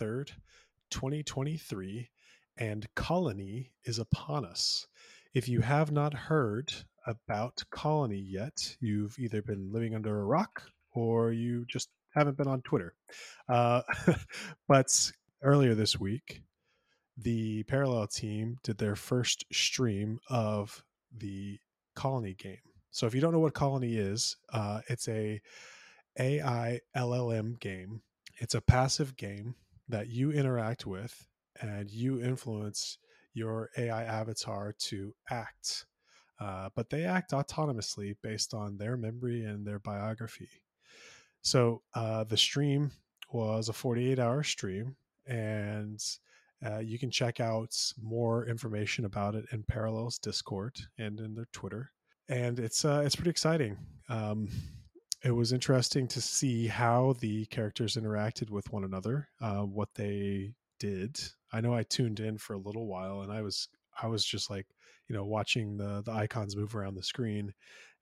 23rd, 2023, and Colony is upon us. If you have not heard about Colony yet, you've either been living under a rock or you just haven't been on Twitter. Uh, but earlier this week, the Parallel team did their first stream of the Colony game. So if you don't know what Colony is, uh, it's a AI LLM game. It's a passive game that you interact with and you influence your AI avatar to act. Uh, but they act autonomously based on their memory and their biography. So uh, the stream was a 48 hour stream, and uh, you can check out more information about it in Parallels Discord and in their Twitter. And it's uh, it's pretty exciting. Um, it was interesting to see how the characters interacted with one another, uh, what they did. I know I tuned in for a little while, and I was I was just like you know watching the the icons move around the screen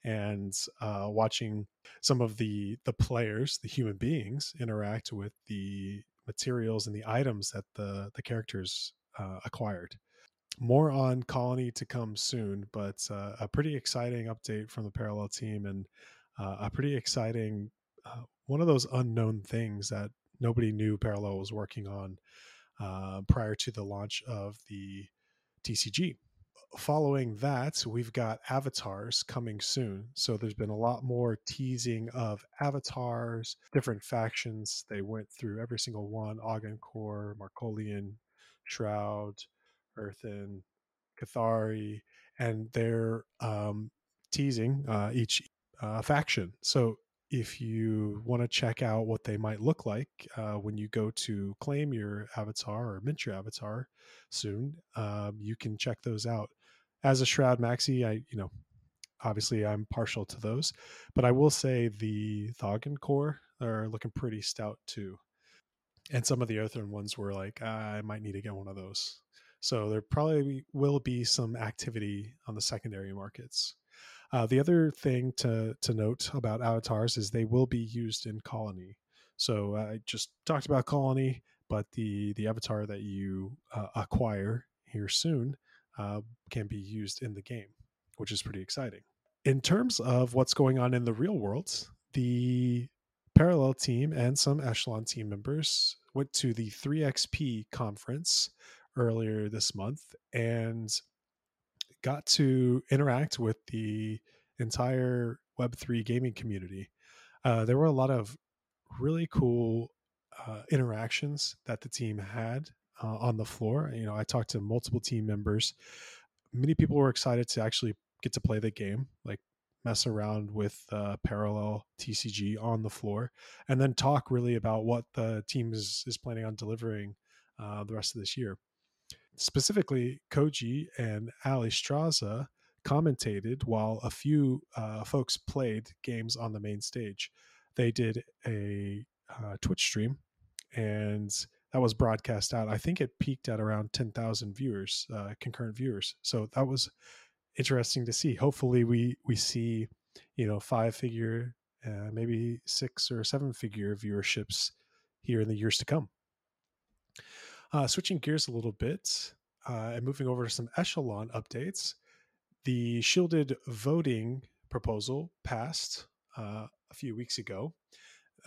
and uh, watching some of the the players, the human beings, interact with the materials and the items that the the characters uh, acquired. More on Colony to come soon, but uh, a pretty exciting update from the Parallel team and uh, a pretty exciting uh, one of those unknown things that nobody knew Parallel was working on uh, prior to the launch of the TCG. Following that, we've got avatars coming soon. So there's been a lot more teasing of avatars, different factions. They went through every single one Augencore, Marcolian, Shroud, Earthen, Kathari, and they're um, teasing uh, each uh, faction. So if you want to check out what they might look like uh, when you go to claim your avatar or mint your avatar soon, um, you can check those out. As a Shroud Maxi, I you know obviously I'm partial to those, but I will say the Thogan core are looking pretty stout too. And some of the Earthen ones were like, I might need to get one of those. So there probably will be some activity on the secondary markets. Uh, the other thing to to note about avatars is they will be used in Colony. So I just talked about Colony, but the the avatar that you uh, acquire here soon uh, can be used in the game, which is pretty exciting. In terms of what's going on in the real world, the Parallel team and some Echelon team members went to the 3XP conference earlier this month and got to interact with the entire Web3 gaming community. Uh, there were a lot of really cool uh, interactions that the team had uh, on the floor. You know, I talked to multiple team members. Many people were excited to actually get to play the game, like mess around with uh, parallel TCG on the floor, and then talk really about what the team is, is planning on delivering uh, the rest of this year specifically Koji and Ali Straza commentated while a few uh, folks played games on the main stage. They did a uh, Twitch stream, and that was broadcast out. I think it peaked at around ten thousand viewers, uh, concurrent viewers. So that was interesting to see. Hopefully, we we see you know five figure, uh, maybe six or seven figure viewerships here in the years to come. Uh, switching gears a little bit uh, and moving over to some echelon updates, the shielded voting proposal passed uh, a few weeks ago.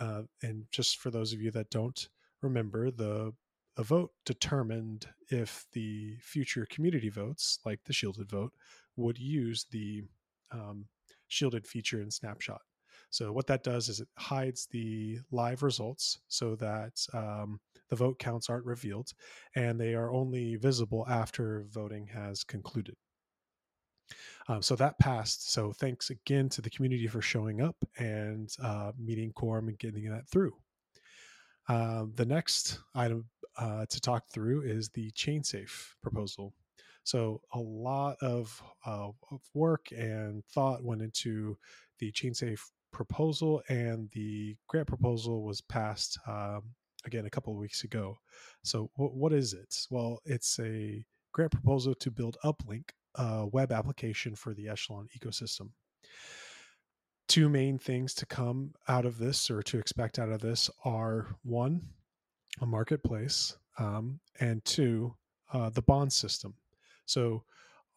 Uh, and just for those of you that don't remember, the, the vote determined if the future community votes, like the shielded vote, would use the um, shielded feature in Snapshot. So what that does is it hides the live results so that um, the vote counts aren't revealed and they are only visible after voting has concluded. Um, so that passed. So thanks again to the community for showing up and uh, meeting quorum and getting that through. Uh, the next item uh, to talk through is the ChainSafe proposal. So a lot of, uh, of work and thought went into the ChainSafe proposal, and the grant proposal was passed um, again a couple of weeks ago. So, w- what is it? Well, it's a grant proposal to build Uplink, a web application for the Echelon ecosystem. two main things to come out of this or to expect out of this are one, a marketplace, um, and two, uh, the bond system. So,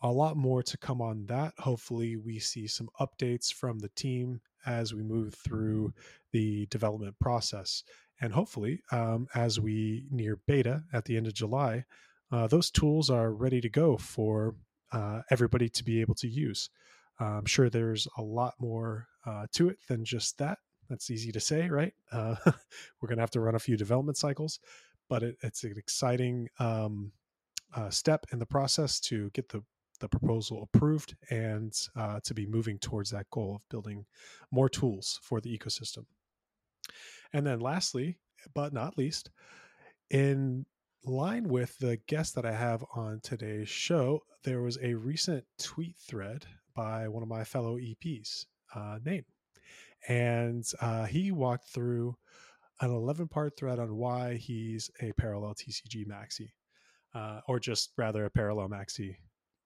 a lot more to come on that. Hopefully, we see some updates from the team as we move through the development process. And hopefully, um, as we near beta at the end of July, uh, those tools are ready to go for uh, everybody to be able to use. Uh, I'm sure there's a lot more uh, to it than just that. That's easy to say, right? Uh, we're going to have to run a few development cycles, but it, it's an exciting um, uh, step in the process to get the the proposal approved and to be moving towards that goal of building more tools for the ecosystem. And then, lastly, but not least, in line with the guest that I have on today's show, there was a recent tweet thread by one of my fellow EPs, uh, Nayn. And uh, he walked through an 11 part thread on why he's a parallel TCG maxi, uh, or just rather a parallel maxi.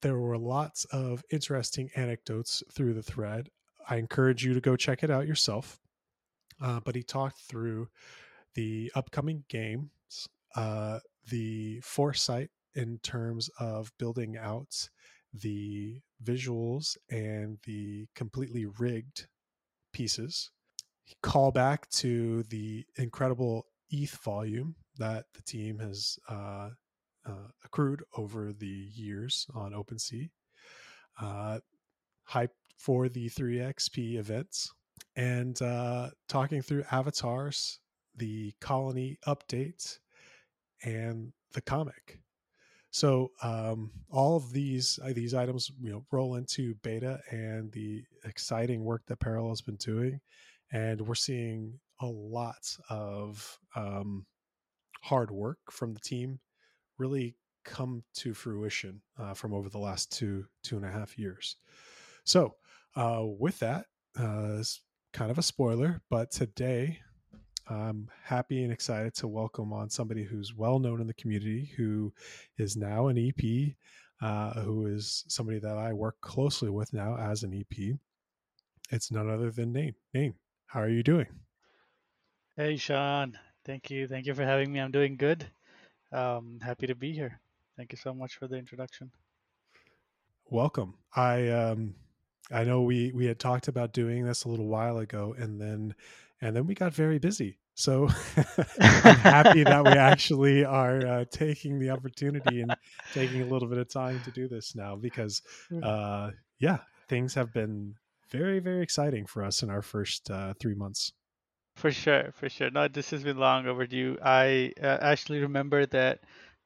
There were lots of interesting anecdotes through the thread. I encourage you to go check it out yourself. Uh, but he talked through the upcoming games, uh, the foresight in terms of building out the visuals and the completely rigged pieces. Call back to the incredible ETH volume that the team has uh, uh, accrued over the years on OpenSea. Uh, hype for the 3XP events and uh, talking through avatars, the colony update, and the comic. So um, all of these uh, these items, you know, roll into beta and the exciting work that Parallel has been doing, and we're seeing a lot of um, hard work from the team really come to fruition uh, from over the last two two and a half years. So uh, with that, uh, kind of a spoiler, but today I'm happy and excited to welcome on somebody who's well known in the community, who is now an EP, uh, who is somebody that I work closely with now as an EP. It's none other than Nayn. Nayn, how are you doing? Hey, Sean. Thank you. Thank you for having me. I'm doing good. Um, happy to be here. Thank you so much for the introduction. Welcome. I um, I know we we had talked about doing this a little while ago, and then and then we got very busy. So I'm happy that we actually are uh, taking the opportunity and taking a little bit of time to do this now because, hmm. uh, yeah, things have been very, very exciting for us in our first uh, three months. For sure, for sure. No, this has been long overdue. I uh, actually remember that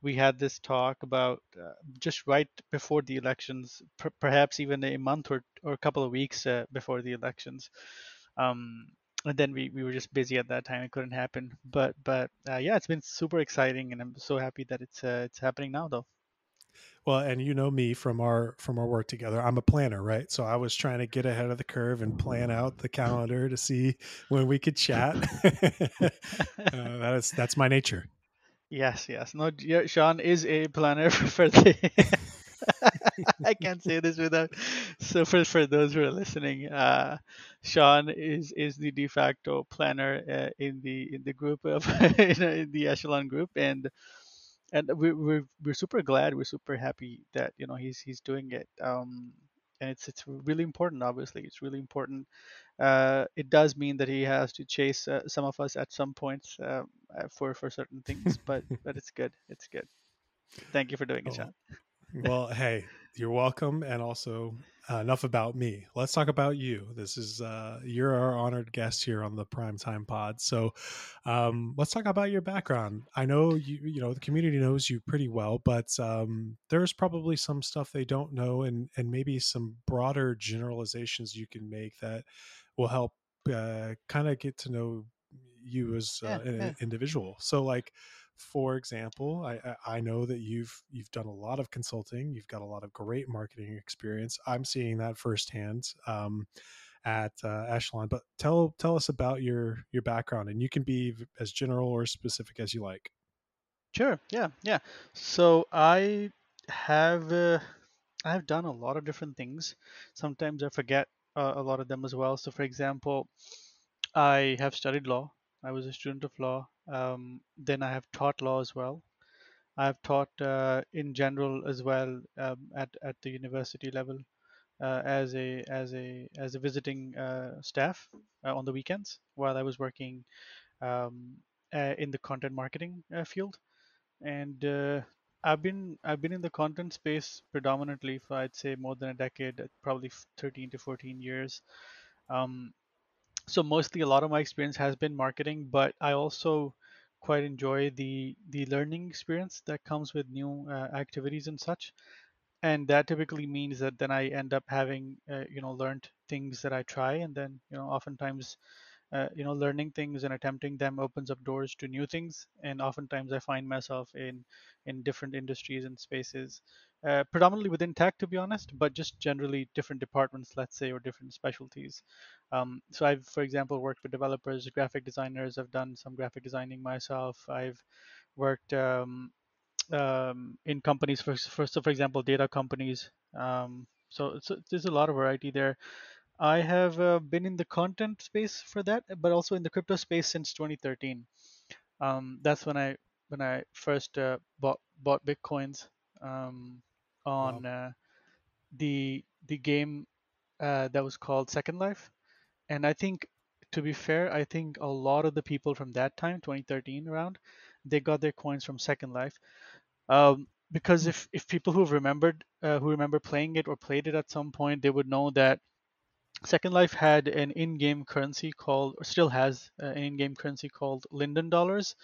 we had this talk about uh, just right before the elections, per- perhaps even a month or, or a couple of weeks uh, before the elections. Um, and then we, we were just busy at that time. It couldn't happen. But but uh, yeah it's been super exciting and i'm so happy that it's uh, it's happening now though. Well and you know me from our from our work together. I'm a planner right? So i was trying to get ahead of the curve and plan out the calendar to see when we could chat. Uh, that is that's my nature yes yes no sean is a planner for the I can't say this without. So for for those who are listening, uh, Sean is is the de facto planner uh, in the in the group of in the Echelon group, and and we, we're we're super glad, we're super happy that you know he's he's doing it. Um, and it's it's really important. Obviously, it's really important. Uh, it does mean that he has to chase uh, some of us at some points uh, for for certain things, but but it's good. It's good. Thank you for doing it, oh. Sean well, hey, you're welcome. And also, uh, enough about me. Let's talk about you. This is uh, you're our honored guest here on the Primetime Pod. So, um, let's talk about your background. I know you, you know, the community knows you pretty well, but um, there's probably some stuff they don't know, and and maybe some broader generalizations you can make that will help uh, kind of get to know you as uh, yeah, an yeah. individual. So, like for example I, I know that you've you've done a lot of consulting you've got a lot of great marketing experience i'm seeing that firsthand um, at uh, echelon but tell tell us about your your background and you can be as general or specific as you like sure yeah yeah so i have uh, i've done a lot of different things sometimes i forget uh, a lot of them as well. So, for example, I have studied law. I was a student of law. Um, then I have taught law as well. I've taught uh, in general as well um, at at the university level uh, as a as a as a visiting uh, staff uh, on the weekends while I was working um, uh, in the content marketing field. And I've been I've been in the content space predominantly for I'd say more than a decade, probably 13 to 14 years. Um, so mostly a lot of my experience has been marketing, but I also quite enjoy the the learning experience that comes with new uh, activities and such and that typically means that then i end up having uh, you know learned things that i try and then you know oftentimes uh, you know learning things and attempting them opens up doors to new things. And oftentimes i find myself in in different industries and spaces uh, predominantly within tech to be honest but just generally different departments let's say or different specialties. Um, so i've for example worked with developers graphic designers. I've done some graphic designing myself. I've worked um, um, in companies for, for so for example data companies. Um, so, so there's a lot of variety there I have uh, been in the content space for that, but also in the crypto space since 2013. Um, that's when I when I first uh, bought bought bitcoins um, Wow. on uh, the the game uh, that was called Second Life. And I think, to be fair, I think a lot of the people from that time, 2013 around, they got their coins from Second Life. Um, because Hmm. if if people who've remembered uh, who remember playing it or played it at some point, they would know that Second Life had an in-game currency called, or still has uh, an in-game currency called Linden dollars.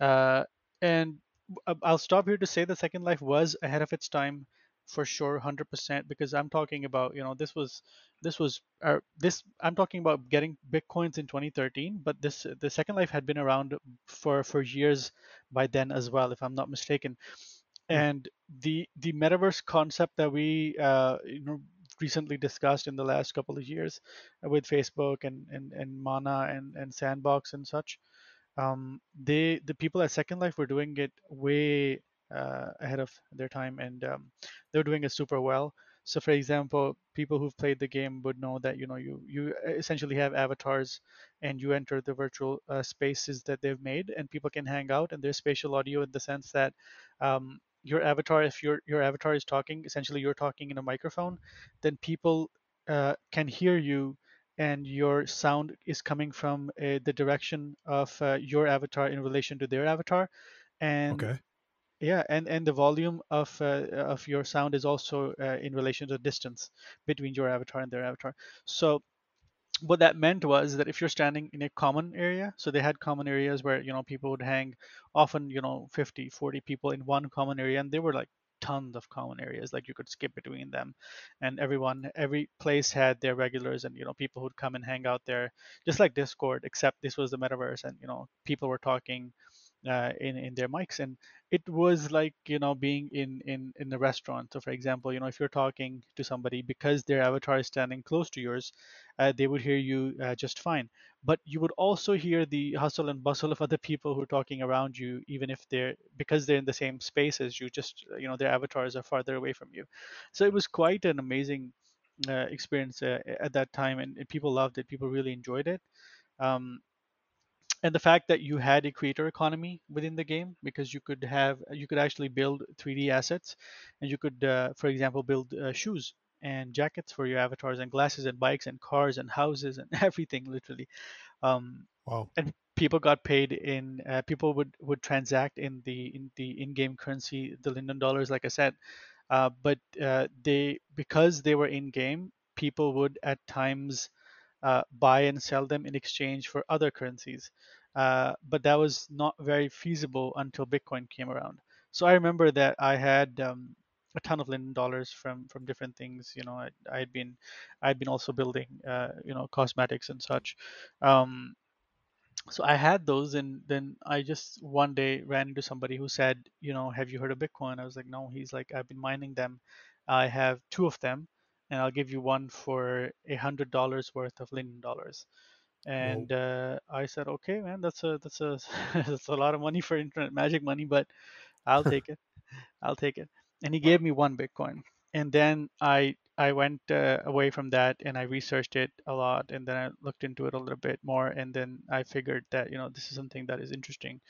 Uh, and I- I'll stop here to say that Second Life was ahead of its time for sure, 100%, because I'm talking about, you know, this was, this was, uh, this, I'm talking about getting Bitcoins in 2013, but this, the Second Life had been around for, for years by then as well, if I'm not mistaken Hmm. and the the metaverse concept that we uh, you know recently discussed in the last couple of years with Facebook and and, and Mana and, and Sandbox and such um, they the people at Second Life were doing it way uh, ahead of their time, and um, they're doing it super well. So, for example, people who've played the game would know that you know you you essentially have avatars, and you enter the virtual uh, spaces that they've made, and people can hang out, and there's spatial audio in the sense that um, your avatar, if your your avatar is talking, essentially you're talking in a microphone, then people uh, can hear you and your sound is coming from uh, the direction of uh, your avatar in relation to their avatar and Okay. yeah and and the volume of uh, of your sound is also uh, in relation to the distance between your avatar and their avatar so what that meant was that if you're standing in a common area so they had common areas where you know people would hang often you know 50 40 people in one common area and they were like tons of common areas like you could skip between them. And everyone every place had their regulars and you know people who'd come and hang out there just like discord except this was the metaverse and you know people were talking uh, in in their mics. And it was like you know being in in in the restaurant. So for example you know if you're talking to somebody because their avatar is standing close to yours uh, they would hear you uh, just fine. But you would also hear the hustle and bustle of other people who are talking around you even if they're because they're in the same space as you just you know their avatars are farther away from you. So it was quite an amazing uh, experience uh, at that time. And, and people loved it. People really enjoyed it. Um, and the fact that you had a creator economy within the game because you could have you could actually build 3d assets and you could uh, for example build uh, shoes and jackets for your avatars and glasses and bikes and cars and houses and everything literally um, Wow. and people got paid in uh, people would would transact in the in the in-game currency the linden dollars like i said uh, but uh, they because they were in game people would at times uh, buy and sell them in exchange for other currencies. Uh, but that was not very feasible until Bitcoin came around. So I remember that I had um, a ton of Linden dollars from from different things. You know, I, had been I'd been also building uh, you know cosmetics and such. Um, so I had those, and then I just one day ran into somebody who said, you know, have you heard of Bitcoin? I was like, no. He's like, I've been mining them. I have two of them, and I'll give you one for a hundred dollars worth of Linden dollars. And uh, I said, okay, man, that's a that's a that's a lot of money for internet magic money, but I'll take it. I'll take it. And he gave me one Bitcoin. And then I I went uh, away from that and I researched it a lot, and then I looked into it a little bit more, and then I figured that you know this is something that is interesting.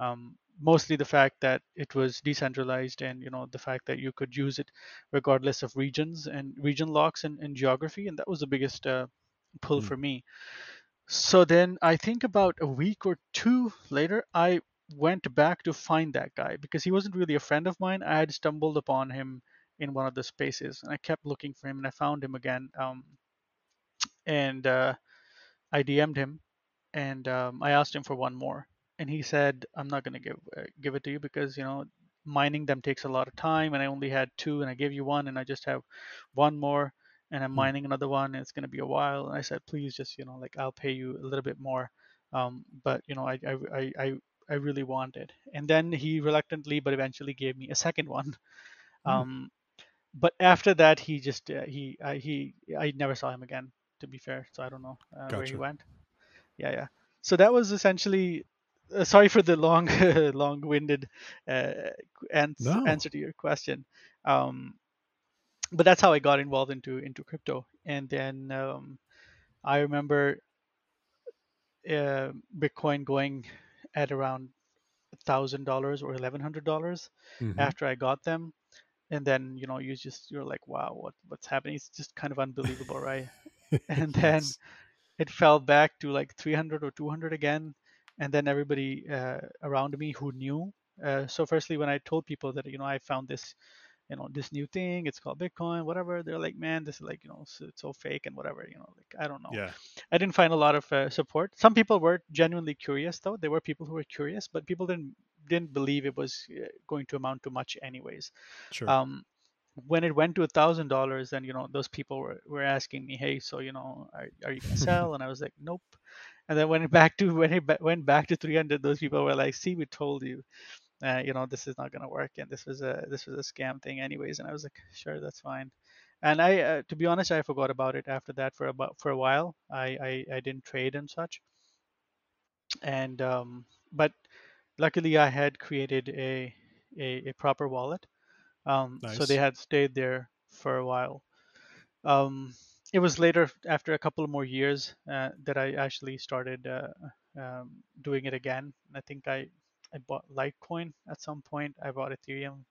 Um, mostly the fact that it was decentralized, and you know the fact that you could use it regardless of regions and region locks and, and geography, and that was the biggest uh, pull Mm. for me. So then I think about a week or two later, I went back to find that guy because he wasn't really a friend of mine. I had stumbled upon him in one of the spaces and I kept looking for him and I found him again. Um, and uh, I DM'd him and um, I asked him for one more. And he said, I'm not going to give uh, give it to you because, you know, mining them takes a lot of time and I only had two and I gave you one and I just have one more and I'm mining another one and it's going to be a while. And I said, please just, you know, like I'll pay you a little bit more. Um, but, you know, I, I, I, I, really want it. And then he reluctantly, but eventually gave me a second one. Mm. Um, but after that, he just, uh, he, I, he, I never saw him again, to be fair. So I don't know uh, where he went. Yeah, yeah. So that was essentially, uh, sorry for the long, long-winded uh, ans- No. answer to your question. Um, but that's how I got involved into into crypto. And then um, I remember uh, Bitcoin going at around thousand dollars or eleven hundred dollars Mhm. after I got them. And then you know you just you're like wow what what's happening? It's just kind of unbelievable, right? And then Yes. it fell back to like 300 or 200 again and then everybody uh, around me who knew uh, so firstly when i told people that you know i found this you know this new thing it's called bitcoin whatever they're like man this is like you know so, it's so fake and whatever you know like i don't know Yeah. i didn't find a lot of uh, support some people were genuinely curious though there were people who were curious but people didn't didn't believe it was uh, going to amount to much anyways Sure. um, when it went to a thousand dollars, then you know those people were, were asking me, hey, so you know, are, are you gonna sell? and I was like, nope. And then when it back to when it ba- went back to 300, those people were like, see, we told you, uh, you know, this is not gonna work, and this was a this was a scam thing, anyways. And I was like, sure, that's fine. And I, uh, to be honest, I forgot about it after that for about for a while. I I, I didn't trade and such. And um, but luckily, I had created a a, a proper wallet um, so they had stayed there for a while. Um, it was later, after a couple of more years, uh, that I actually started uh, um, doing it again. I think I I bought Litecoin at some point. I bought Ethereum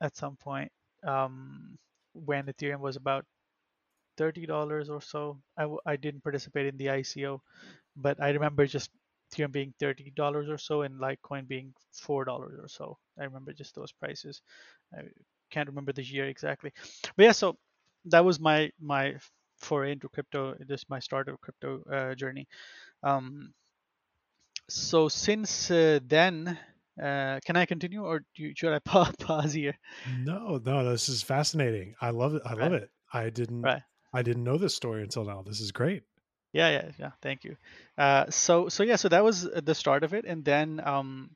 at some point um, when Ethereum was about thirty dollars or so. I, w- I didn't participate in the ICO, but I remember just Ethereum being thirty dollars or so and Litecoin being four dollars or so. I remember just those prices. I can't remember the year exactly, but yeah. So that was my my foray into crypto. Just my start of crypto uh, journey. Um, so since uh, then, uh, can I continue or do you, should I pa- pause here? No, no, this is fascinating. I love it. I love Right, it. I didn't right. I didn't know this story until now. This is great. Yeah, yeah, yeah. Thank you. Uh, so so yeah, so that was the start of it, and then um,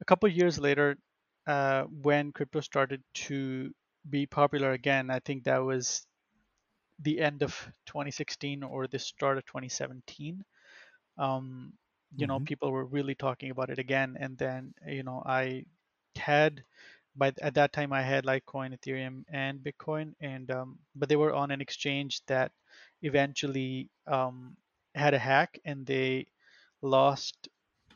a couple years later, uh, when crypto started to be popular again, I think that was the end of 2016 or the start of 2017. Um, you know, hmm people were really talking about it again, and then you know, I had by at that time I had Litecoin, Ethereum, and Bitcoin, and um, but they were on an exchange that eventually um, had a hack, and they lost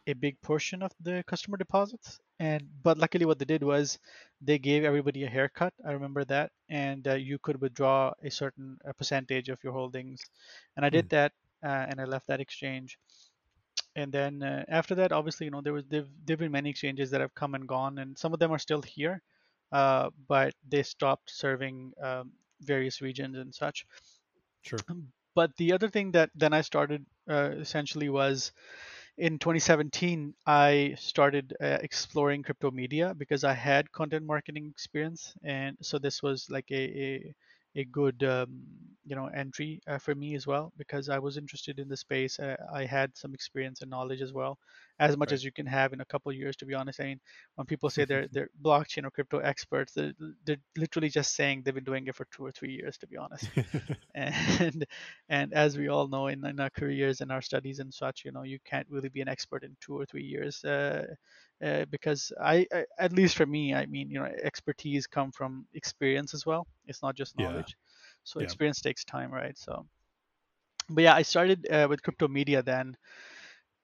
a big portion of the customer deposits. And but luckily, what they did was they gave everybody a haircut. I remember that, and uh, you could withdraw a certain uh percentage of your holdings. And I did Mm. that, uh, and I left that exchange. And then uh, after that, obviously, you know, there was there've, there've been many exchanges that have come and gone, and some of them are still here, uh, but they stopped serving um, various regions and such. Sure. But the other thing that then I started uh, essentially was in 2017 i started uh, exploring crypto media because i had content marketing experience and so this was like a a, a good um, you know entry uh, for me as well because i was interested in the space uh, i had some experience and knowledge as well as much Right. as you can have in a couple of years. To be honest, I mean, when people say they're they're blockchain or crypto experts, they're, they're literally just saying they've been doing it for two or three years. To be honest, and and as we all know in, in our careers and our studies and such, you know, you can't really be an expert in two or three years. Uh, uh, because I, I, at least for me, I mean, you know, expertise come from experience as well. It's not just Yeah. So Yeah. experience takes time, right? So, but yeah, I started uh, with crypto media then.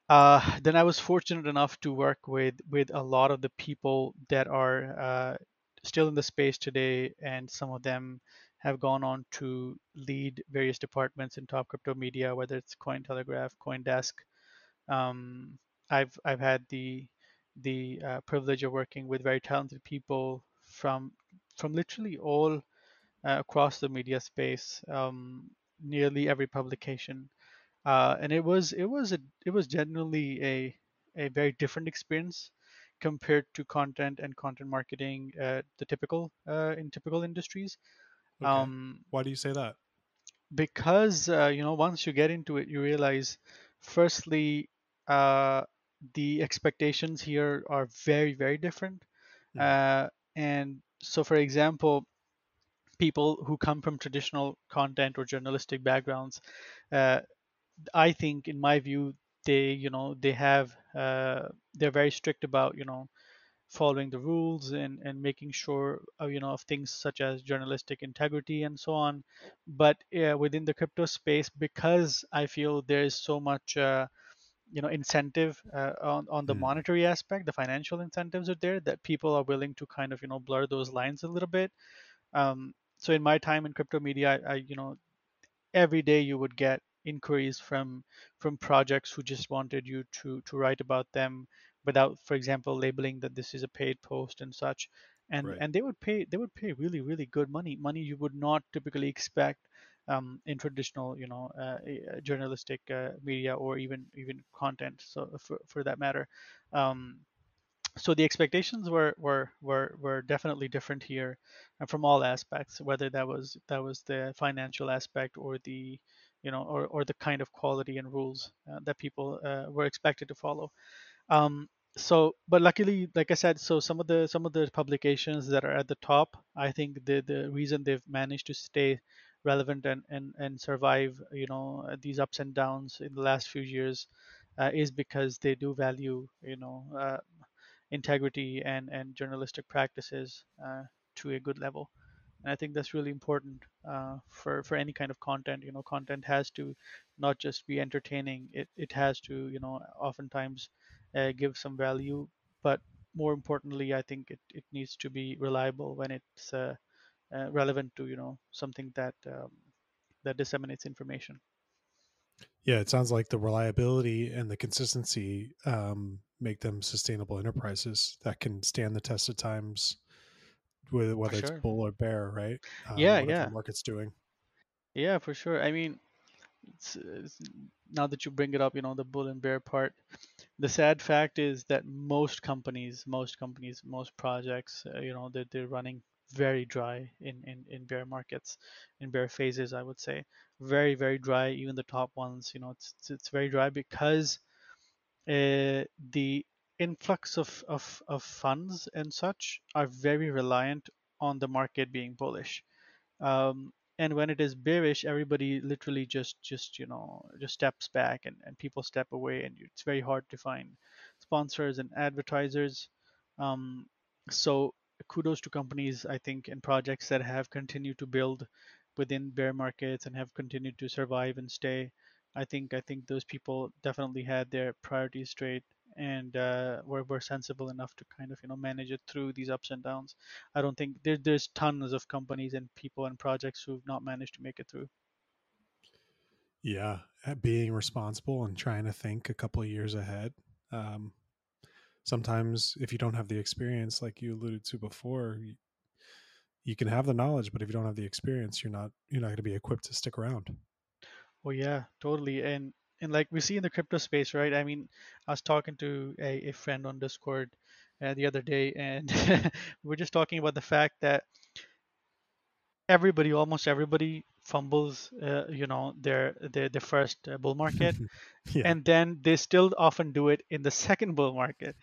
Uh, then I was fortunate enough to work with with a lot of the people that are uh, still in the space today, and some of them have gone on to lead various departments in top crypto media, whether it's Cointelegraph, CoinDesk. Um, I've I've had the the uh, privilege of working with very talented people from from literally all uh, across the media space, um, nearly every publication, uh, and it was it was a it was genuinely a a very different experience compared to content and content marketing, uh, the typical uh, in typical industries. okay. Um, Why do you say that? because uh, you know once you get into it, you realize, firstly, uh, the expectations here are very very different. Mhm. Uh, and so, for example, people who come from traditional content or journalistic backgrounds, uh, I think, in my view, they you know they have uh, they're very strict about you know following the rules and and making sure uh, you know of things such as journalistic integrity and so on. But uh, within the crypto space, because I feel there is so much. Uh, you know incentive uh, on on the Mm. monetary aspect the financial incentives are there that people are willing to kind of you know blur those lines a little bit um, so in my time in crypto media I, I you know every day you would get inquiries from from projects who just wanted you to to write about them without for example labeling that this is a paid post and such and Right. and they would pay they would pay really really good money money you would not typically expect um, in traditional you know uh, journalistic uh, media or even even content so for, for that matter um, so the expectations were were were were definitely different here and from all aspects whether that was that was the financial aspect or the you know or, or the kind of quality and rules uh, that people uh, were expected to follow. Um, so but luckily like i said so some of the some of the publications that are at the top i think the the reason they've managed to stay relevant and and, and survive you know these ups and downs in the last few years uh, is because they do value you know uh, integrity and and journalistic practices uh, to a good level. And i think that's really important uh, for for any kind of content. You know content has to not just be entertaining it it has to you know oftentimes uh, give some value. But more importantly i think it, it needs to be reliable when it's uh, uh, relevant to you know something that um, that disseminates information Yeah, it sounds like the reliability and the consistency um, make them sustainable enterprises that can stand the test of times, with whether it's bull or bear, right? Um, yeah yeah market's doing. yeah for sure i mean it's, it's, now that you bring it up you know the bull and bear part the sad fact is that most companies most companies most projects uh, you know they're, they're running very dry in, in in bear markets in bear phases i would say. Very very dry even the top ones you know it's it's, it's very dry because uh, the influx of, of of funds and such are very reliant on the market being bullish. Um, and when it is bearish everybody literally just just you know just steps back and, and people step away and it's very hard to find sponsors and advertisers. Um, so kudos to companies i think and projects that have continued to build within bear markets and have continued to survive and stay i think i think those people definitely had their priorities straight and uh, were, were sensible enough to kind of you know manage it through these ups and downs I don't think there, there's tons of companies and people and projects who've not managed to make it through. Yeah, being responsible and trying to think a couple of years ahead. Um, sometimes, if you don't have the experience, like you alluded to before, you, you can have the knowledge, but if you don't have the experience, you're not you're not going to be equipped to stick around. Oh yeah, totally. And and like we see in the crypto space, right? I mean, I was talking to a, a friend on Discord uh, the other day, and we we're just talking about the fact that everybody, almost everybody fumbles, uh, you know, their their, their first uh, bull market, yeah. and then they still often do it in the second bull market.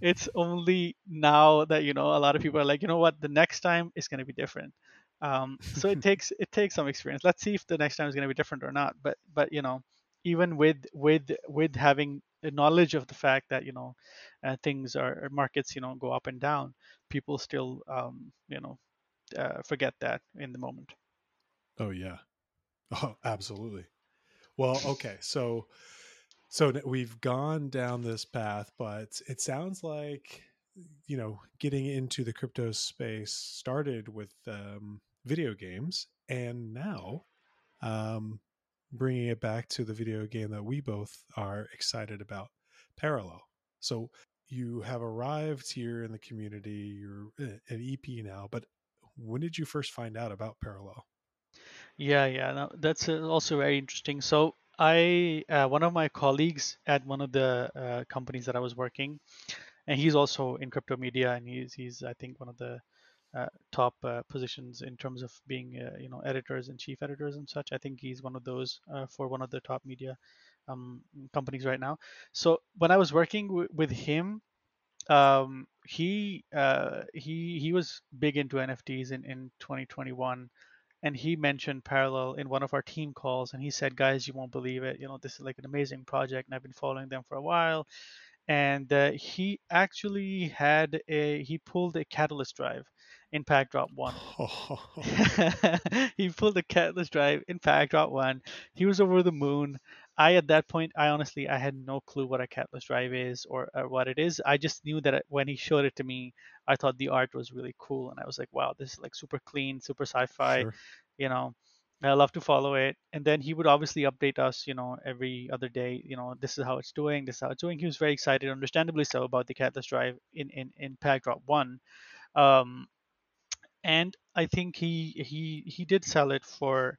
It's only now that you know a lot of people are like, you know what, the next time is going to be different. Um, so it takes it takes some experience. Let's see if the next time is going to be different or not. But but you know, even with with with having a knowledge of the fact that you know uh, things are markets you know go up and down, people still um, you know uh, forget that in the moment. Oh yeah. Oh, absolutely. Well, okay. So so we've gone down this path, but it sounds like you know, getting into the crypto space started with um, video games and now um, bringing it back to the video game that we both are excited about, Parallel. So you have arrived here in the community, you're an EP now, but when did you first find out about Parallel? Yeah, yeah, no, that's uh, also very interesting. So I, uh, one of my colleagues at one of the uh, companies that I was working, and he's also in crypto media, and he's he's I think one of the uh, top uh, positions in terms of being you know editors and chief editors and such. I think he's one of those for one of the top media um, companies right now. So when I was working w- with him, um, he uh, he he was big into NFTs in in 2021 and he mentioned parallel in one of our team calls and he said guys you won't believe it. You know this is like an amazing project and i've been following them for a while. And uh, he actually had a he pulled a catalyst drive in packdrop 1 he pulled a catalyst drive in packdrop 1 he was over the moon i at that point i honestly i had no clue what a catalyst drive is or, or what it is i just knew that when he showed it to me i thought the art was really cool and i was like wow this is like super clean super sci-fi sure. you know I love to follow it. And then he would obviously update us, you know, every other day, you know, this is how it's doing, this is how it's doing. He was very excited, understandably so, about the Catalyst Drive in, in, in Pack Drop 1. Um, and I think he he he did sell it for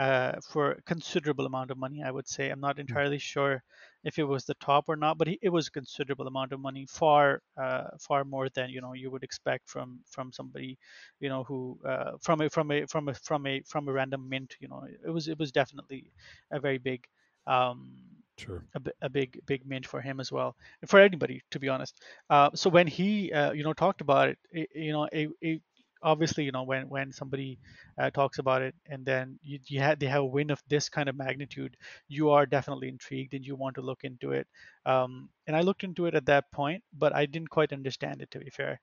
uh, for a considerable amount of money. I would say I'm not hmm. entirely sure if it was the top or not, but he, it was a considerable amount of money, far uh, far more than you know you would expect from from somebody, you know, who uh, from a from a from a from a from a random mint. You know, it was it was definitely a very big. Um, Sure. A, a, big big mint for him as well for anybody to be honest uh, so when he uh, you know talked about it, it you know a, a obviously you know when when somebody uh, talks about it and then you, you they have a win of this kind of magnitude you are definitely intrigued and you want to look into it. Um, and i looked into it at that point but i didn't quite understand it to be fair.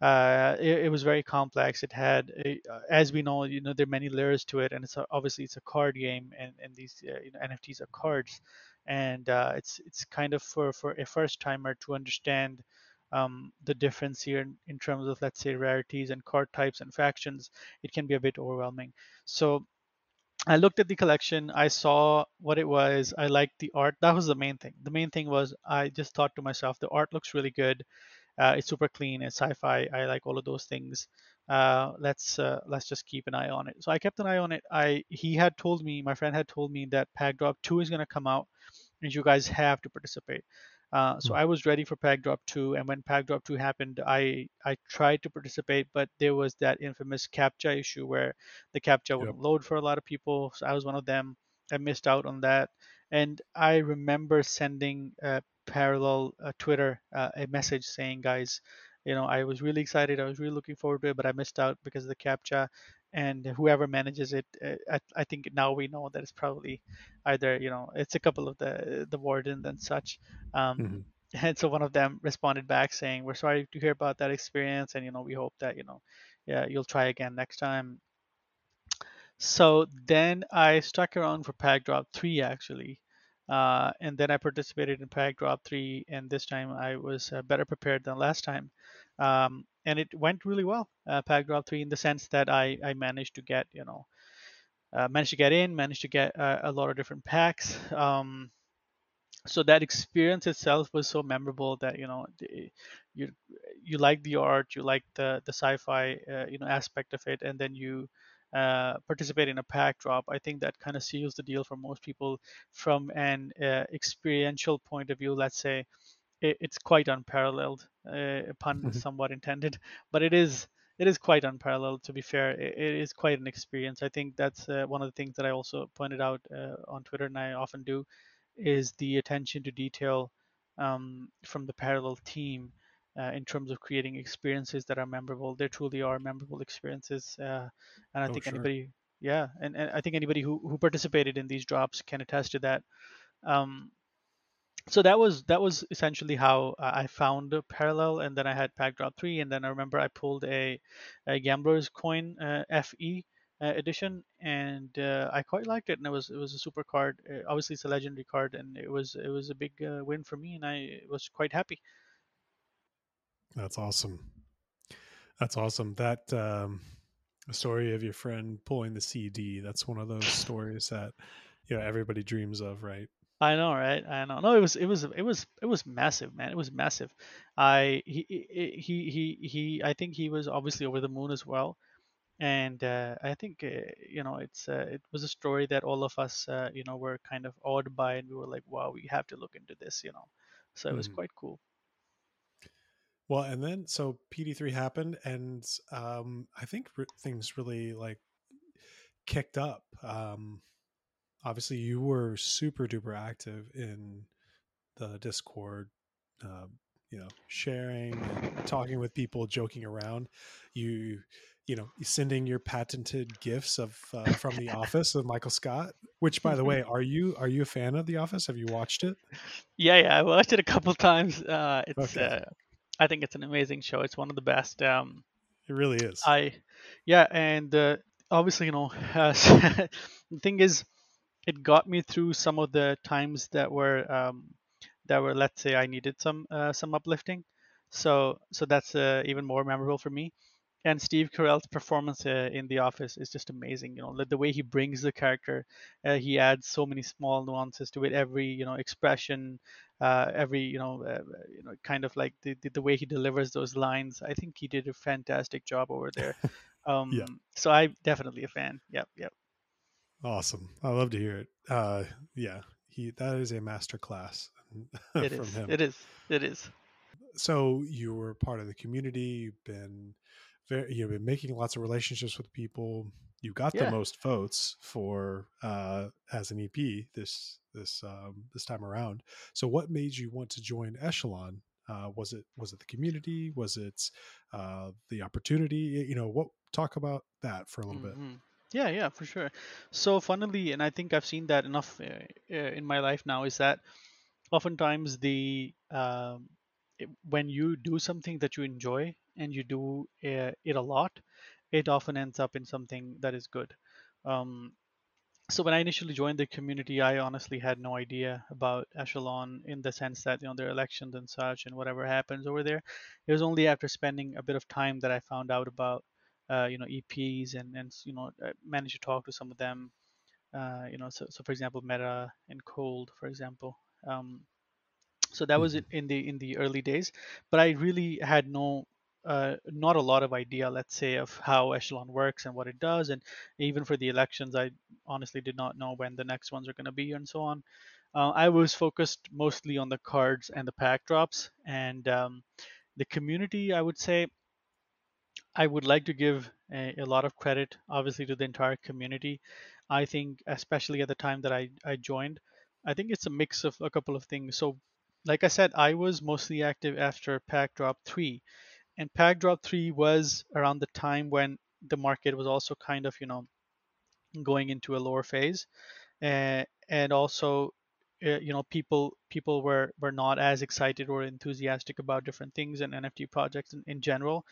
Uh, it, it, was very complex. It had a, uh, as we know you know there are many layers to it and it's a, obviously it's a card game and, and these uh, you know, nfts are cards. And uh, it's it's kind of for for a first timer to understand um, the difference here in, terms of let's say rarities and card types and factions it can be a bit overwhelming. So i looked at the collection i saw what it was i liked the art that was the main thing. The main thing was i just thought to myself the art looks really good uh, it's super clean it's sci-fi i like all of those things uh, let's uh, let's just keep an eye on it. So i kept an eye on it. I he had told me my friend had told me that pack drop 2 is going to come out and you guys have to participate uh, so hmm. I was ready for Pack Drop 2, and when Pack Drop 2 happened, I I tried to participate, but there was that infamous CAPTCHA issue where the CAPTCHA wouldn't load for a lot of people. So I was one of them. I missed out on that, and I remember sending a parallel uh, Twitter uh, a message saying, guys, you know, I was really excited. I was really looking forward to it, but I missed out because of the CAPTCHA and whoever manages it uh, I, I, think now we know that it's probably either you know it's a couple of the the wardens and such um, mm-hmm. and so one of them responded back saying we're sorry to hear about that experience and you know we hope that you know yeah you'll try again next time so then i stuck around for pack drop 3 actually uh, and then i participated in pack drop 3 and this time i was uh, better prepared than last time um, and it went really well. Uh, Pack Drop Three in the sense that I I managed to get you know uh, managed to get in, managed to get uh, a lot of different packs. Um, so that experience itself was so memorable that you know you you like the art, you like the the sci-fi uh, you know aspect of it, and then you uh, participate in a pack drop. I think that kind of seals the deal for most people from an uh, experiential point of view. Let's say it, it's quite unparalleled, uh, pun mm-hmm. somewhat intended, but it is it is quite unparalleled. To be fair, it, it is quite an experience. I think that's uh, one of the things that I also pointed out uh, on Twitter, and I often do, is the attention to detail um, from the parallel team. Uh, in terms of creating experiences that are memorable, there truly are memorable experiences, uh, and I Oh, think sure. anybody, yeah, and, and I think anybody who, who participated in these drops can attest to that. Um, so that was that was essentially how I found parallel, and then I had Pack Drop three, and then I remember I pulled a, a Gambler's Coin uh, FE uh, edition, and uh, I quite liked it, and it was it was a super card. Uh, obviously, it's a legendary card, and it was it was a big uh, win for me, and I was quite happy. That's awesome. That's awesome. That um, story of your friend pulling the CD. That's one of those stories that you know everybody dreams of, right? I know, right? I know. No, it was it was it was it was massive, man. It was massive. I he he he he, I think he was obviously over the moon as well. And uh, I think uh, you know it's uh, it was a story that all of us uh, you know were kind of awed by, and we were like, wow, we have to look into this, you know. So it was Mhm. quite cool. Well, and then so PD3 happened, and um, I think r- things really like kicked up. Um, obviously, you were super duper active in the Discord, uh, you know, sharing and talking with people, joking around. You, you know, sending your patented gifts of uh, from The Office of Michael Scott. Which, by the way, are you are you a fan of The Office? Have you watched it? Yeah, yeah, I watched it a couple times. Uh, it's Okay, uh, I think it's an amazing show. It's one of the best. Um, it really is. I yeah, and uh, obviously you know uh, the thing is it got me through some of the times that were um, that were let's say I needed some uh, some uplifting. So so that's uh, even more memorable for me. And Steve Carell's performance uh, in The Office is just amazing. You know, the, the way he brings the character, uh, he adds so many small nuances to it. Every you know expression, uh, every you know uh, you know kind of like the, the the way he delivers those lines. I think he did a fantastic job over there. Yeah, Um, so I'm definitely a fan. Yep, yep. Awesome. I love to hear it. Uh, yeah, he that is a master class It from is. him. It is. It is. so you were part of the community you've been very you've been making lots of relationships with people you got the most votes for uh as an ep this this um this time around so what made you want to join echelon uh was it was it the community was it uh the opportunity you know what talk about that for a little bit hmm Yeah, yeah, for sure. So funnily, and I think I've seen that enough uh, uh, in my life now, is that oftentimes the um, it, when you do something that you enjoy and you do uh, it a lot, it often ends up in something that is good. Um, so when I initially joined the community, I honestly had no idea about Echelon in the sense that you know their elections and such and whatever happens over there. It was only after spending a bit of time that I found out about uh, you know EPs and and you know I managed to talk to some of them. Uh, you know, so so for example, Meta and Cold, for example. Um, so that was hmm it in the in the early days but i really had no uh, not a lot of idea let's say of how echelon works and what it does and even for the elections i honestly did not know when the next ones are going to be and so on uh, i was focused mostly on the cards and the pack drops and um, the community i would say I would like to give a, a lot of credit, obviously, to the entire community. I think, especially at the time that I, I joined, I think it's a mix of a couple of things. So, like I said, I was mostly active after Pack Drop 3. And Pack Drop 3 was around the time when the market was also kind of, you know, going into a lower phase. Uh, and also, uh, you know, people people were, were not as excited or enthusiastic about different things and NFT projects in, in general.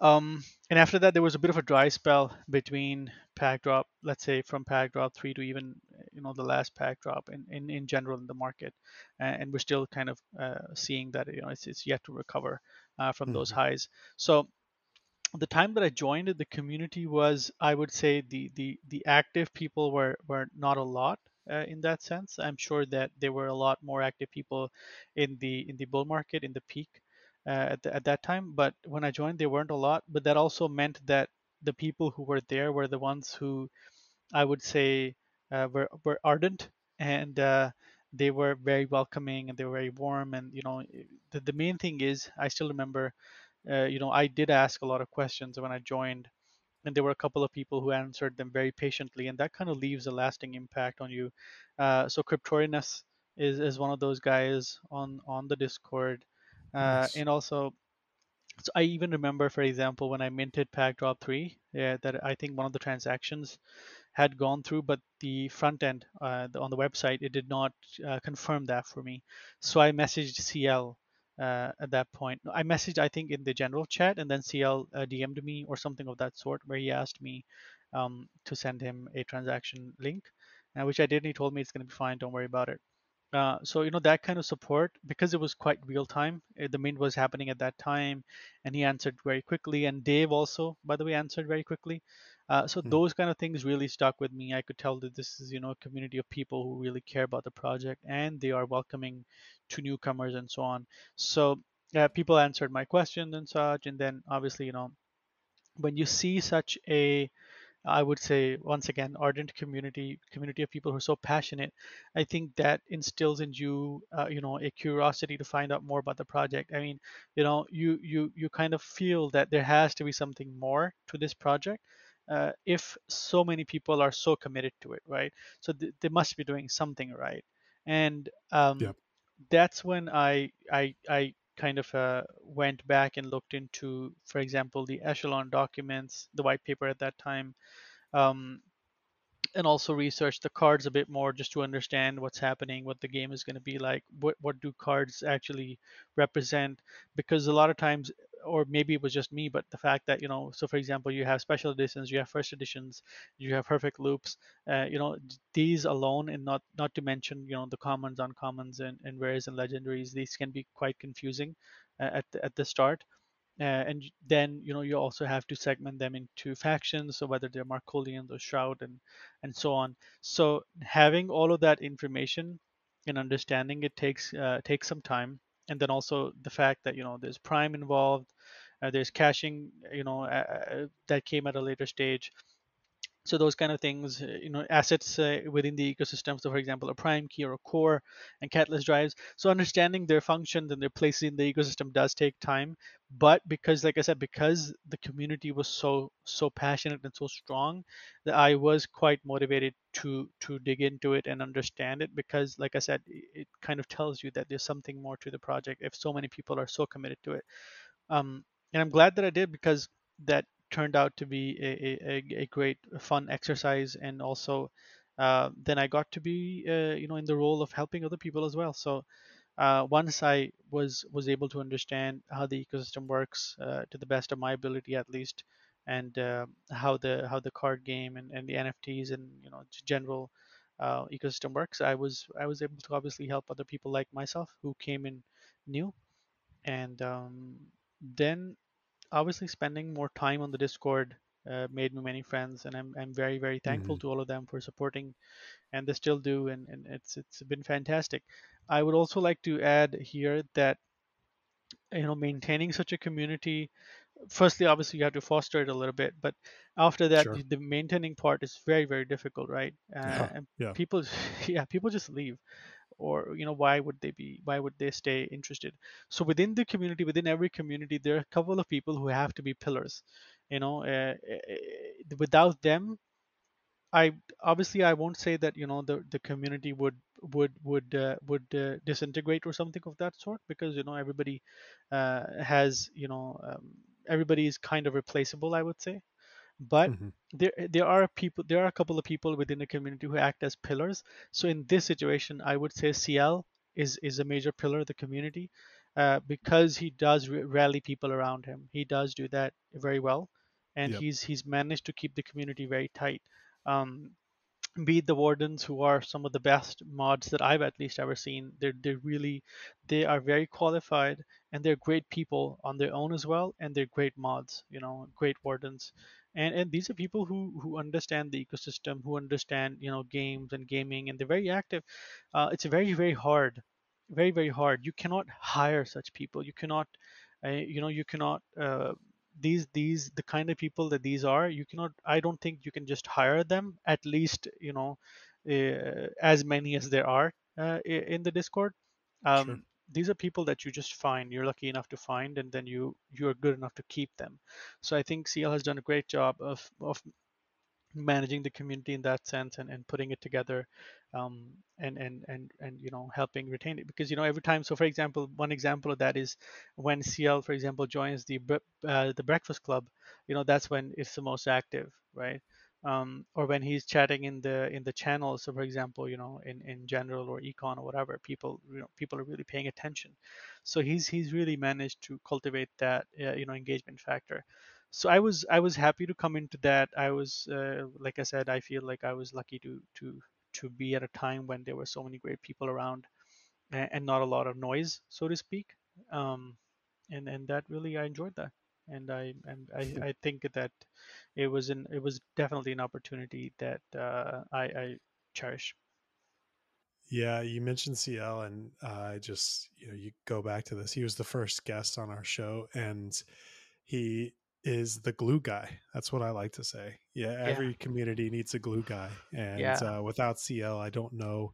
Um, and after that, there was a bit of a dry spell between pack drop, let's say from pack drop three to even you know the last pack drop in, in, in general in the market, and, and we're still kind of uh, seeing that you know it's, it's yet to recover uh, from those hmm highs. So the time that I joined the community was, I would say, the the the active people were were not a lot uh, in that sense. I'm sure that there were a lot more active people in the in the bull market in the peak at the, at that time. But when I joined, there weren't a lot. But that also meant that the people who were there were the ones who I would say uh, were were ardent and uh, they were very welcoming and they were very warm. And you know, the the main thing is, I still remember. uh, you know I did ask a lot of questions when I joined, and there were a couple of people who answered them very patiently, and that kind of leaves a lasting impact on you. Uh, so Cryptorinus is is one of those guys on on the Discord, uh, Nice. and also. So I even remember, for example, when I minted Pack Drop 3, yeah, that I think one of the transactions had gone through, but the front end uh, on the website it did not uh, confirm that for me. So I messaged CL uh, at that point. I messaged I think in the general chat, and then CL uh, DM'd me or something of that sort, where he asked me um, to send him a transaction link, uh, which I did. And he told me it's going to be fine. Don't worry about it. Uh, so you know that kind of support because it was quite real time. uh, The mint was happening at that time, and he answered very quickly. And Dave also, by the way, answered very quickly. Uh, so Mm. those kind of things really stuck with me. I could tell that this is you know a community of people who really care about the project and they are welcoming to newcomers and so on. So uh, people answered my questions and such, and then obviously you know when you see such a I would say once again, ardent community, community of people who are so passionate. I think that instills in you, uh, you know, a curiosity to find out more about the project. I mean, you know, you you you kind of feel that there has to be something more to this project. Uh, if so many people are so committed to it, right? So th- they must be doing something right, and um, Yep. that's when I I I kind of uh, went back and looked into, for example, the echelon documents, the white paper at that time, um, and also researched the cards a bit more just to understand what's happening, what the game is going to be like, what what do cards actually represent? Because a lot of times, or maybe it was just me, but the fact that you know, so for example, you have special editions, you have first editions, you have perfect loops, uh, you know, these alone, and not not to mention you know the commons, uncommons, and and rares and legendaries, these can be quite confusing uh, at the, at the start. Uh, and then you know you also have to segment them into factions so whether they're Marcolians or shroud and and so on. So having all of that information and understanding it takes uh, takes some time. And then also the fact that you know there's prime involved uh, there's caching you know uh, that came at a later stage. So those kind of things uh, you know assets uh, within the ecosystem. So for example a prime key or a core and catalyst drives. So understanding their functions and their places in the ecosystem does take time. But because like i said because the community was so so passionate and so strong that i was quite motivated to to dig into it and understand it because like i said it kind of tells you that there's something more to the project if so many people are so committed to it. Um, and I'm glad that I did because that turned out to be a, a, a great fun exercise and also uh, then I got to be uh, you know in the role of helping other people as well. So uh, once I was was able to understand how the ecosystem works uh, to the best of my ability at least and uh, how the how the card game and, and the NFTs and you know general uh, ecosystem works I was I was able to obviously help other people like myself who came in new. And um, then obviously spending more time on the discord uh, made me many friends and I'm, I'm very very thankful hmm to all of them for supporting and they still do and, and it's it's been fantastic i would also like to add here that you know maintaining such a community firstly obviously you have to foster it a little bit but after that Sure. the, maintaining part is very very difficult right uh, Yeah. and Yeah. people yeah people just leave or you know why would they be why would they stay interested? So within the community within every community there are a couple of people who have to be pillars you know uh, without them i obviously i won't say that you know the the community would would would uh, would uh, disintegrate or something of that sort because you know everybody uh, has you know um, everybody is kind of replaceable i would say but hmm there there are people there are a couple of people within the community who act as pillars so in this situation i would say cl is is a major pillar of the community uh, because he does r- rally people around him he does do that very well and Yep. he's he's managed to keep the community very tight um, be the wardens who are some of the best mods that I've at least ever seen. They're they're really they are very qualified and they're great people on their own as well and they're great mods, you know, great wardens. And and these are people who who understand the ecosystem, who understand, you know, games and gaming and they're very active. Uh, it's very very hard. Very very hard. You cannot hire such people. You cannot uh, you know, you cannot uh, these these the kind of people that these are you cannot i don't think you can just hire them at least you know uh, as many as there are uh, in the discord Sure. These are people that you just find you're lucky enough to find and then you you're good enough to keep them. So i think cl has done a great job of of managing the community in that sense and, and putting it together um, and and and and you know helping retain it. Because you know every time so for example one example of that is when cl for example joins the uh, the breakfast club you know that's when it's the most active right um, or when he's chatting in the in the channel so for example you know in in general or econ or whatever people you know people are really paying attention. So he's he's really managed to cultivate that uh, you know engagement factor. So i was i was happy to come into that. I was uh, like i said i feel like i was lucky to to to be at a time when there were so many great people around and, not a lot of noise so to speak. Um, and and that really i enjoyed that and i and i, I think that it was an it was definitely an opportunity that uh, I, I cherish. Yeah, you mentioned CL, and I uh, just you know you go back to this. He was the first guest on our show, and he is the glue guy. That's what I like to say. Yeah, every yeah. community needs a glue guy, and yeah. uh, without CL, I don't know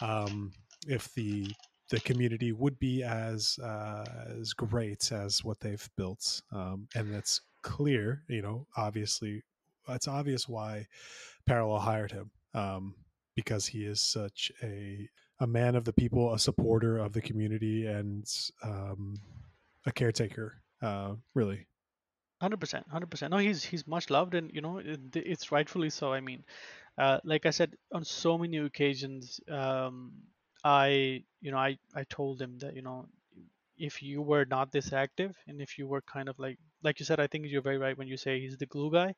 um, if the the community would be as uh, as great as what they've built. Um, and that's clear, you know, obviously, it's obvious why Parallel hired him um, because he is such a a man of the people, a supporter of the community, and um, a caretaker. Uh, really, hundred percent, hundred percent. No, he's he's much loved, and you know, it, it's rightfully so. I mean, uh, like I said, on so many occasions, um, I you know I I told him that you know if you were not this active and if you were kind of like like you said i think you're very right when you say he's the glue guy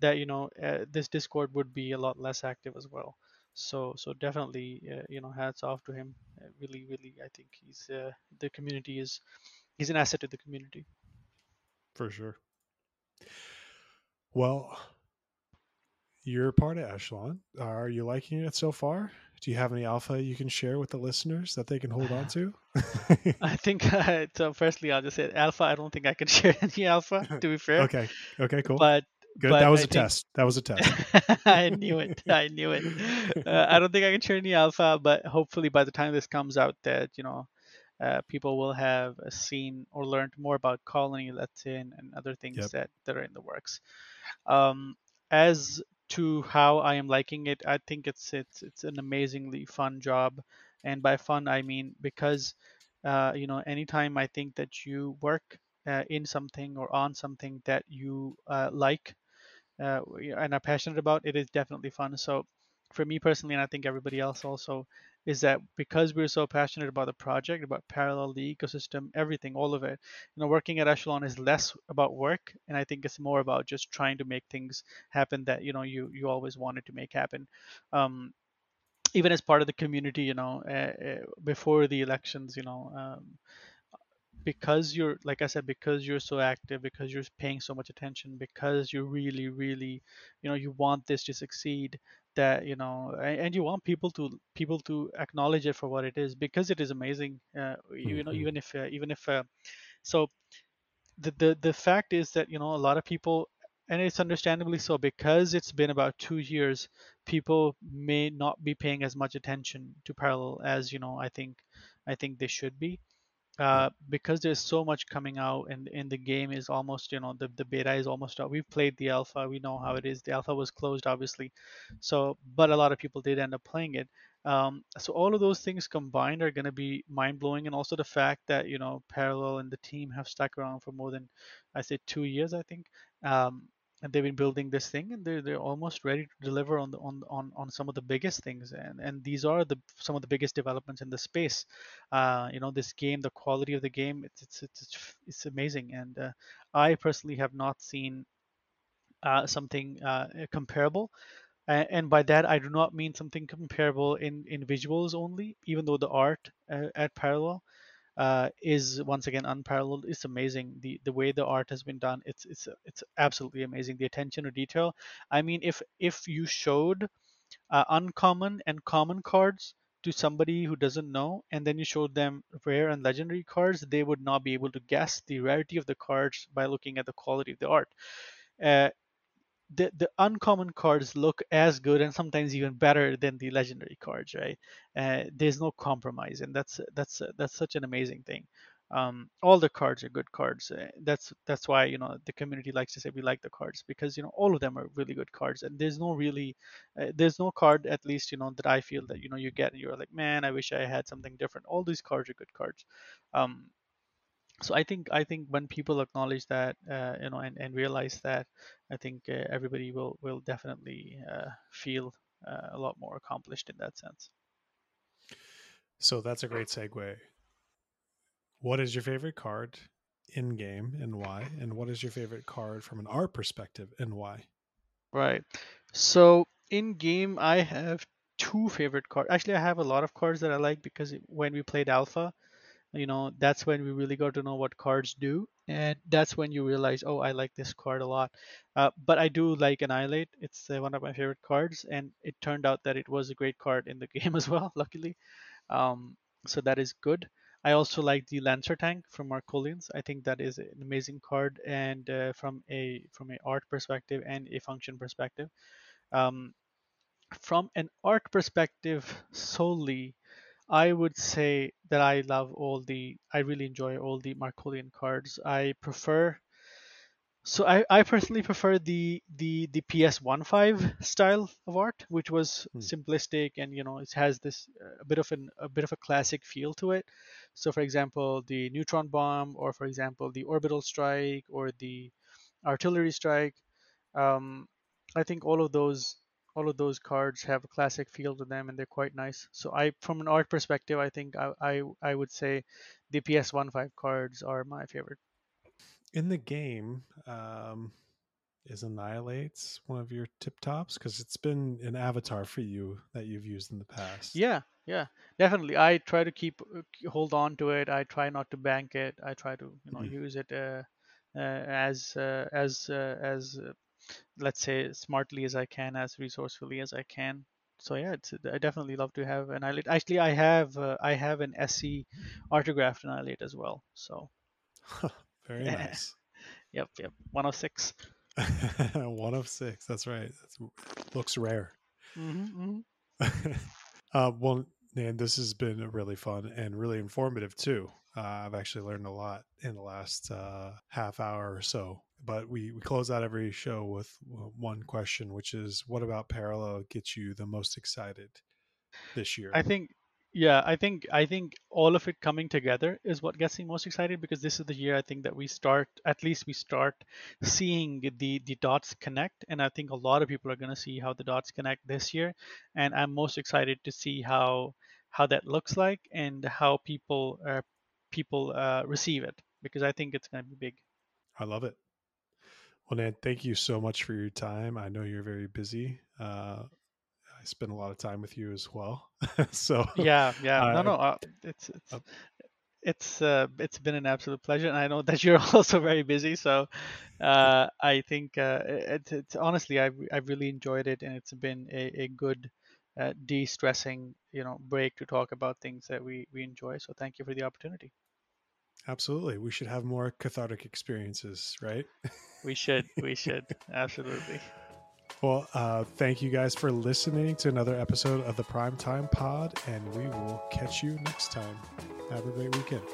that you know uh, this discord would be a lot less active as well. So so definitely uh, you know hats off to him. Uh, really really i think he's the community is he's an asset to the community. For sure. Well you're part of echelon. Are you liking it so far do you have any alpha you can share with the listeners that they can hold on to? I think uh, so. Firstly, I'll just say alpha. I don't think I can share any alpha. To be fair. okay. Okay. Cool. But good. But that was I a think... test. That was a test. I knew it. I knew it. Uh, I don't think I can share any alpha, but hopefully by the time this comes out, that you know, uh, people will have seen or learned more about Colony, Let's In, and other things yep. that that are in the works. Um, as to how I am liking it, I think it's it's it's an amazingly fun job, and by fun I mean because uh, you know anytime I think that you work uh, in something or on something that you uh, like uh, and are passionate about, it is definitely fun. So for me personally, and I think everybody else also, is that because we're so passionate about the project, about parallel, the ecosystem, everything, all of it, you know, working at Echelon is less about work, and I think it's more about just trying to make things happen that you know you you always wanted to make happen. Um, even as part of the community, you know, uh, before the elections, you know, um, because you're like i said because you're so active because you're paying so much attention because you really really you know you want this to succeed that you know and you want people to people to acknowledge it for what it is because it is amazing uh, you know mm-hmm. even if uh, even if uh, so the, the the fact is that you know a lot of people and it's understandably so because it's been about two years people may not be paying as much attention to parallel as you know i think i think they should be uh, because there's so much coming out and in the game is almost you know the, the beta is almost out. We've played the alpha. We know how it is. The alpha was closed obviously. So but a lot of people did end up playing it. Um, so all of those things combined are going to be mind-blowing. And also the fact that you know parallel and the team have stuck around for more than i say two years i think. Um, and they've been building this thing and they're, they're almost ready to deliver on the on, on on some of the biggest things. And and these are the some of the biggest developments in the space. Uh, you know this game the quality of the game it's it's it's, it's amazing. And uh, i personally have not seen uh, something uh, comparable. And by that i do not mean something comparable in in visuals only even though the art uh, at parallel uh, is once again unparalleled. It's amazing the the way the art has been done. It's it's it's absolutely amazing. The attention to detail. I mean, if if you showed uh, uncommon and common cards to somebody who doesn't know, and then you showed them rare and legendary cards, they would not be able to guess the rarity of the cards by looking at the quality of the art. Uh, the the uncommon cards look as good and sometimes even better than the legendary cards, right? Uh, there's no compromise, and that's that's that's such an amazing thing. Um, all the cards are good cards. Uh, that's that's why you know the community likes to say we like the cards because you know all of them are really good cards, and there's no really uh, there's no card at least you know that I feel that you know you get and you're like man I wish I had something different. All these cards are good cards. Um, so i think i think when people acknowledge that uh, you know and, and realize that i think uh, everybody will will definitely uh, feel uh, a lot more accomplished in that sense. So that's a great segue. What is your favorite card in game and why? And what is your favorite card from an art perspective and why? Right. So in game i have two favorite cards actually i have a lot of cards that i like because when we played alpha you know that's when we really got to know what cards do and that's when you realize oh i like this card a lot. Uh, but i do like annihilate. It's uh, one of my favorite cards and it turned out that it was a great card in the game as well luckily. Um, so that is good. I also like the lancer tank from Marcolians. I think that is an amazing card and uh, from a from a art perspective and a function perspective. Um, from an art perspective solely I would say that I love all the, I really enjoy all the Marcolian cards. I prefer, so I, I personally prefer the the the PS15 style of art, which was hmm. simplistic and you know it has this uh, a bit of an a bit of a classic feel to it. So for example, the neutron bomb, or for example the orbital strike, or the artillery strike. Um, I think all of those all of those cards have a classic feel to them and they're quite nice. So I, from an art perspective, I think I I, I would say the PS15 cards are my favorite. In the game, um, is Annihilates one of your tip tops? Because it's been an avatar for you that you've used in the past. Yeah, yeah, definitely. I try to keep uh, hold on to it. I try not to bank it. I try to you know mm-hmm. use it uh, uh, as uh, as uh, as uh, let's say smartly as I can, as resourcefully as I can. So yeah, it's, I definitely love to have Annihilate. Actually, I have uh, I have an SC autographed Annihilate as well. So very nice. yep, yep. One of six. One of six. That's right. That looks rare. Mm-hmm, mm-hmm. uh, well, and this has been really fun and really informative too. Uh, I've actually learned a lot in the last uh, half hour or so. But we, we close out every show with one question, which is what about Parallel gets you the most excited this year? I think yeah i think i think all of it coming together is what gets me most excited because this is the year i think that we start at least we start seeing the the dots connect and i think a lot of people are going to see how the dots connect this year and i'm most excited to see how how that looks like and how people uh, people uh, receive it because i think it's going to be big i love it well Nayn thank you so much for your time i know you're very busy uh, I spend a lot of time with you as well. so yeah, yeah, uh, no, no, uh, it's it's uh, it's uh, it's been an absolute pleasure, and I know that you're also very busy. So uh, I think uh, it's, it's honestly I I really enjoyed it, and it's been a, a good uh, de-stressing you know break to talk about things that we we enjoy. So thank you for the opportunity. Absolutely, we should have more cathartic experiences, right? we should, we should, absolutely. Well, uh, thank you guys for listening to another episode of the Primetime Pod, and we will catch you next time. Have a great weekend.